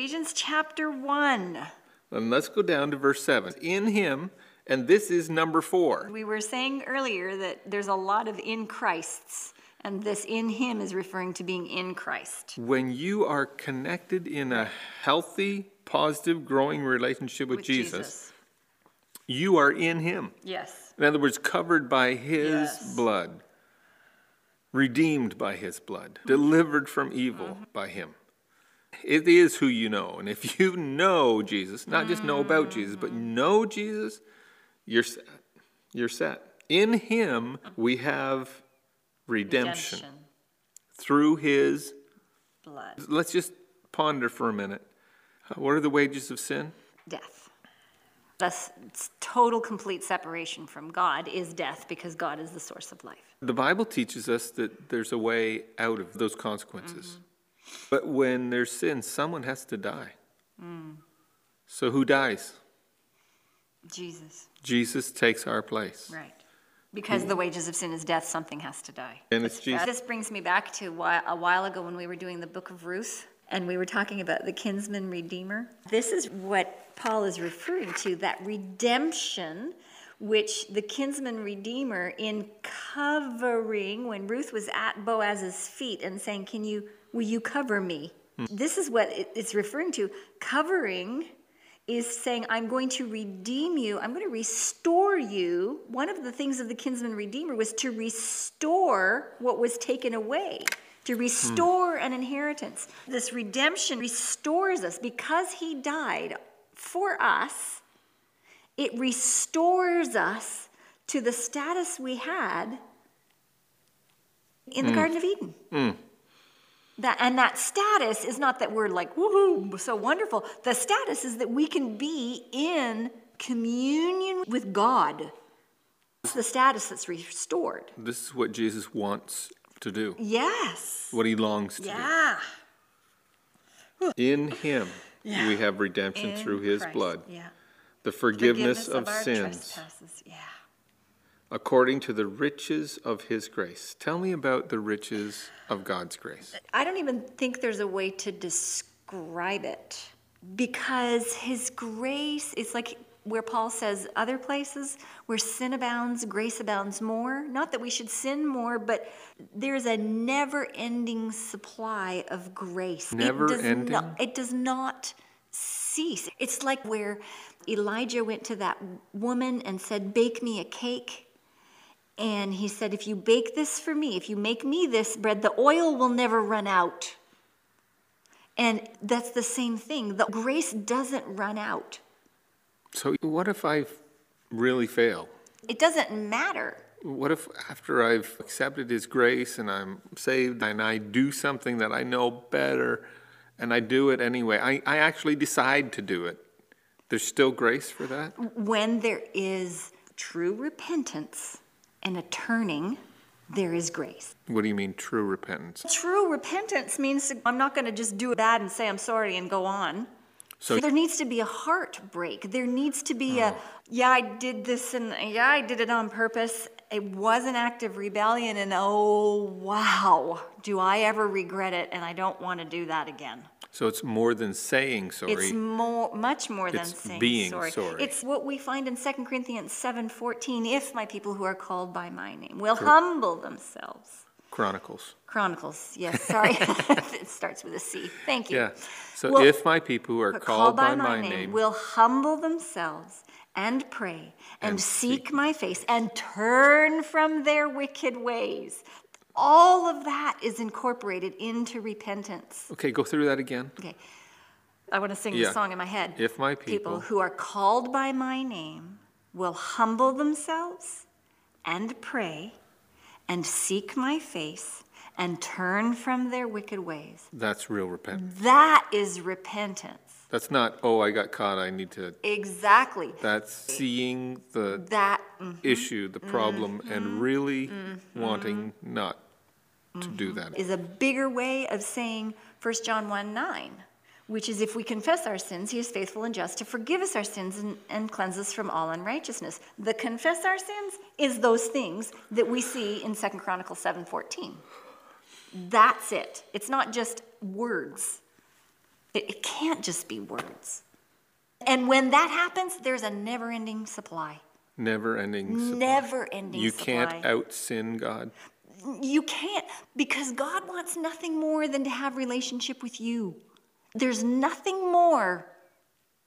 Ephesians chapter 1. And let's go down to verse 7. In him, and this is number four. We were saying earlier that there's a lot of in Christs, and this in him is referring to being in Christ. When you are connected in a healthy, positive, growing relationship with, With Jesus, you are in him. Yes. In other words, covered by his Yes. blood, redeemed by his blood, delivered from evil Mm-hmm. by him. It is who you know. And if you know Jesus, not just know about Jesus, but know Jesus, you're set. You're set. In him, we have redemption, through his. Blood. Let's just ponder for a minute. What are the wages of sin? Death. Thus, total, complete separation from God is death because God is the source of life. The Bible teaches us that there's a way out of those consequences. Mm-hmm. But when there's sin, someone has to die. Mm. So who dies? Jesus. Jesus takes our place. Right. Because the wages of sin is death, something has to die. And it's Jesus. This brings me back to whi- a while ago when we were doing the book of Ruth and we were talking about the kinsman redeemer. This is what Paul is referring to that redemption, which the kinsman redeemer, in covering, when Ruth was at Boaz's feet and saying, Can you, will you cover me? Hmm. This is what it's referring to. Covering is saying, I'm going to redeem you, I'm going to restore you. One of the things of the kinsman redeemer was to restore what was taken away, to hmm. restore an inheritance. This redemption restores us because he died for us, it restores us to the status we had in the mm. Garden of Eden. Mm. That, and that status is not that we're like, woohoo, so wonderful. The status is that we can be in communion with God. It's the status that's restored. This is what Jesus wants to do, Yes. what he longs to Yeah. do. In him, Yeah. we have redemption In through his Christ. blood, Yeah. the forgiveness, of, our sins. Yeah. According to the riches of his grace. Tell me about the riches of God's grace. I don't even think there's a way to describe it because his grace is like where Paul says other places where sin abounds, grace abounds more. Not that we should sin more, but there's a never ending supply of grace. Never it does ending? Not, it does not cease. It's like where Elijah went to that woman and said, Bake me a cake. And he said, If you bake this for me, if you make me this bread, the oil will never run out. And that's the same thing. The grace doesn't run out. So, what if I really fail? It doesn't matter. What if after I've accepted His grace and I'm saved and I do something that I know better and I do it anyway? I, I actually decide to do it. There's still grace for that? When there is true repentance and a turning, there is grace. What do you mean, true repentance? True repentance means I'm not going to just do bad and say I'm sorry and go on. So- there needs to be a heartbreak. There needs to be a, oh. yeah, I did this and yeah, I did it on purpose. It was an act of rebellion, and oh, wow, do I ever regret it, and I don't want to do that again. So it's more than saying sorry. It's more, much more than It's saying being sorry. sorry. It's what we find in 2 Corinthians 7:14. If my people who are called by my name will humble themselves. Chronicles. Chronicles, yes, sorry. it starts with a C. Thank you. Yeah. So Will- if my people who are But called by my name, will humble themselves and pray and, And seek, seek- my face and turn from their wicked ways. All of that is incorporated into repentance. okay, go through that again. Okay. I want to sing Yeah. the song in my head. If my people people, who are called by my name will humble themselves and pray and seek my face and turn from their wicked ways. that's real repentance. That is repentance. That's not, oh, I got caught, I need to. Exactly. That's seeing the That mm, issue, the problem, Mm-hmm. and really wanting not to do that. is a bigger way of saying 1 John 1 9, which is if we confess our sins, he is faithful and just to forgive us our sins and, and cleanse us from all unrighteousness. The confess our sins is those things that we see in 2 Chronicles 7 14. That's it. It's not just words. It, it can't just be words. And when that happens, there's a never ending supply. Never ending supply. Never ending supply. You supply. can't out sin God. You can't because God wants nothing more than to have relationship with you. There's nothing more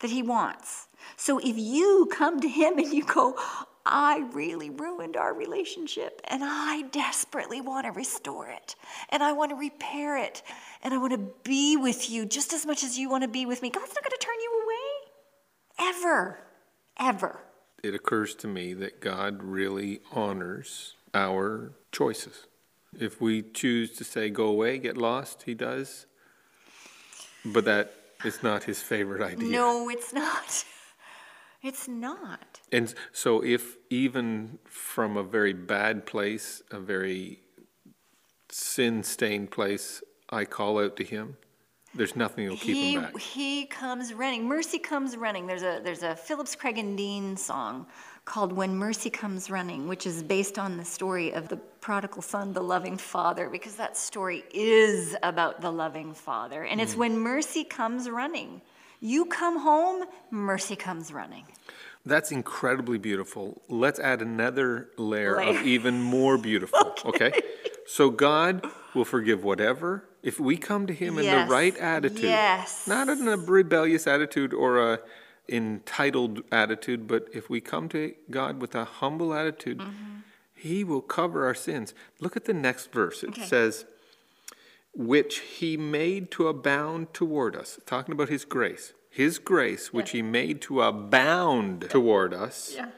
that he wants. So if you come to him and you go, I really ruined our relationship and I desperately want to restore it and I want to repair it and I want to be with you just as much as you want to be with me. God's not going to turn you away. Ever. Ever. It occurs to me that God really honors our choices. If we choose to say, go away, get lost, he does. But that is not his favorite idea. No, it's not. It's not. And so, if even from a very bad place, a very sin stained place, I call out to him, there's nothing that'll keep he, him back. He comes running. Mercy comes running. There's a there's a Phillips Craig and Dean song called When Mercy Comes Running, which is based on the story of the prodigal son, the loving father, because that story is about the loving father. And Mm. it's when mercy comes running. You come home, mercy comes running. That's incredibly beautiful. Let's add another layer, Layer. of even more beautiful. okay. So, God will forgive whatever if we come to Him in the right attitude. Yes. Not in a rebellious attitude or a entitled attitude, but if we come to God with a humble attitude, Mm-hmm. He will cover our sins. Look at the next verse. It Okay. says, which He made to abound toward us. Talking about His grace. His grace, which He made to abound toward us Yeah.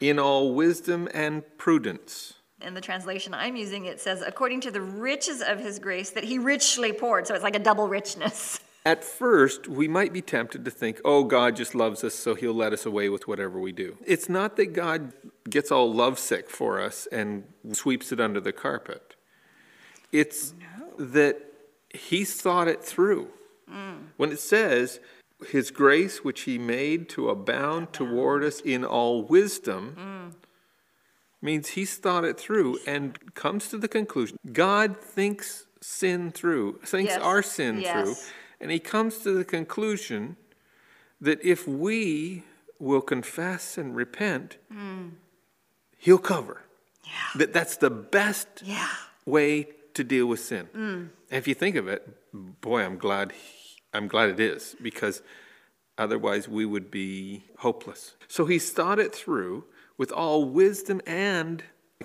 in all wisdom and prudence. In the translation I'm using, it says, according to the riches of his grace that he richly poured. So it's like a double richness. At first, we might be tempted to think, oh, God just loves us, so he'll let us away with whatever we do. It's not that God gets all lovesick for us and sweeps it under the carpet. It's that he thought it through. When it says, his grace which he made to abound toward us in all wisdom, means he's thought it through and comes to the conclusion God thinks sin through, thinks Yes, our sin yes. through, and he comes to the conclusion that if we will confess and repent, mm. he'll cover. That that's the best Yeah. way to deal with sin. And if you think of it, boy, I'm glad he- I'm glad it is because otherwise we would be hopeless. So he's thought it through with all wisdom and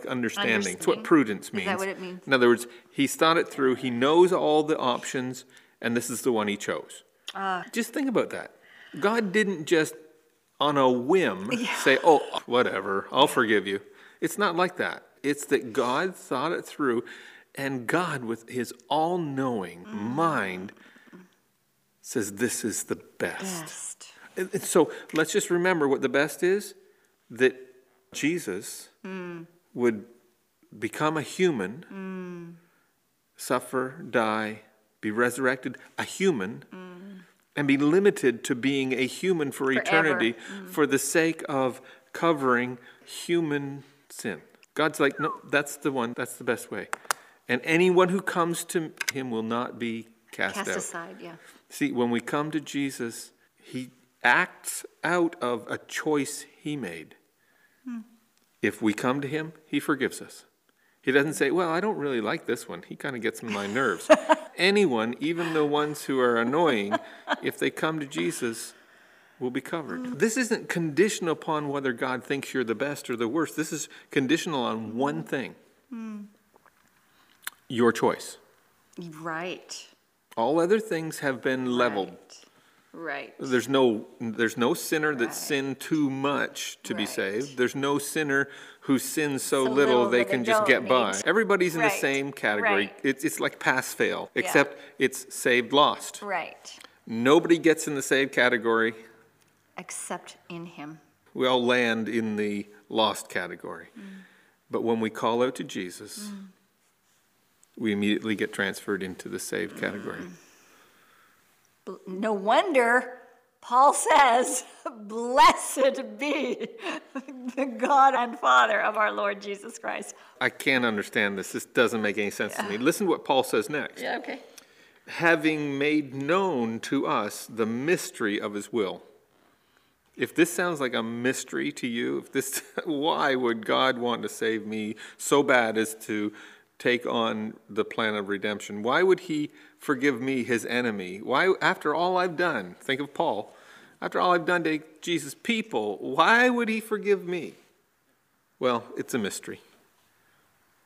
understanding. That's what Understanding. prudence Is means. that what it means? In other words, he's thought it through, he knows all the options, and this is the one he chose. Ah. just think about that. God didn't just on a whim say, "Oh, whatever, I'll forgive you." It's not like that. It's that God thought it through, and God, with His all-knowing Mm. mind, says, "This is the best." Best. And- and So let's just remember what the best is: that Jesus would become a human, suffer, die, be resurrected, a human, and be limited to being a human for Forever. eternity for the sake of covering human sin. God's like, no, that's the one, that's the best way. And anyone who comes to him will not be cast, Cast out. aside, yeah. See, when we come to Jesus, he acts out of a choice he made. Hmm. If we come to him, he forgives us. He doesn't say, Well, I don't really like this one. He kind of gets on my nerves. Anyone, even the ones who are annoying, if they come to Jesus, will be covered. Hmm. This isn't conditional upon whether God thinks you're the best or the worst. This is conditional on one thing hmm. Your choice. Right. All other things have been leveled. Right. There's no there's no sinner that Right. sinned too much to be saved. There's no sinner who sins so, So little, little they can they just get by. need- Everybody's in the same category. Right. It's it's like pass fail, except it's saved lost. Right. Nobody gets in the saved category. Except in him. We all land in the lost category. Mm. But when we call out to Jesus, mm. We immediately get transferred into the saved category. No wonder Paul says, Blessed be the God and Father of our Lord Jesus Christ. I can't understand this. This doesn't make any sense to me. Listen to what Paul says next. Yeah, okay. having made known to us the mystery of his will. If this sounds like a mystery to you, if this why would God want to save me so bad as to take on the plan of redemption? Why would he forgive me his enemy? Why after all I've done, think of Paul, after all I've done to Jesus' people, why would he forgive me? Well, it's a mystery.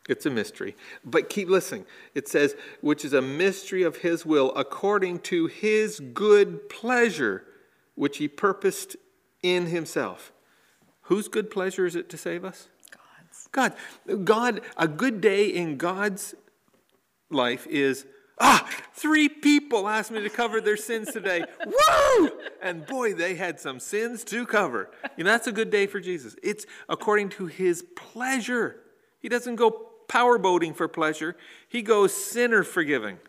It's a mystery. But keep listening. It says, which is a mystery of his will according to his good pleasure, which he purposed in himself. Whose good pleasure is it to save us? God. God, a good day in God's life is, ah, three people asked me to cover their sins today. Woo! And boy, they had some sins to cover. You know, that's a good day for Jesus. It's according to his pleasure. He doesn't go power boating for pleasure, he goes sinner forgiving.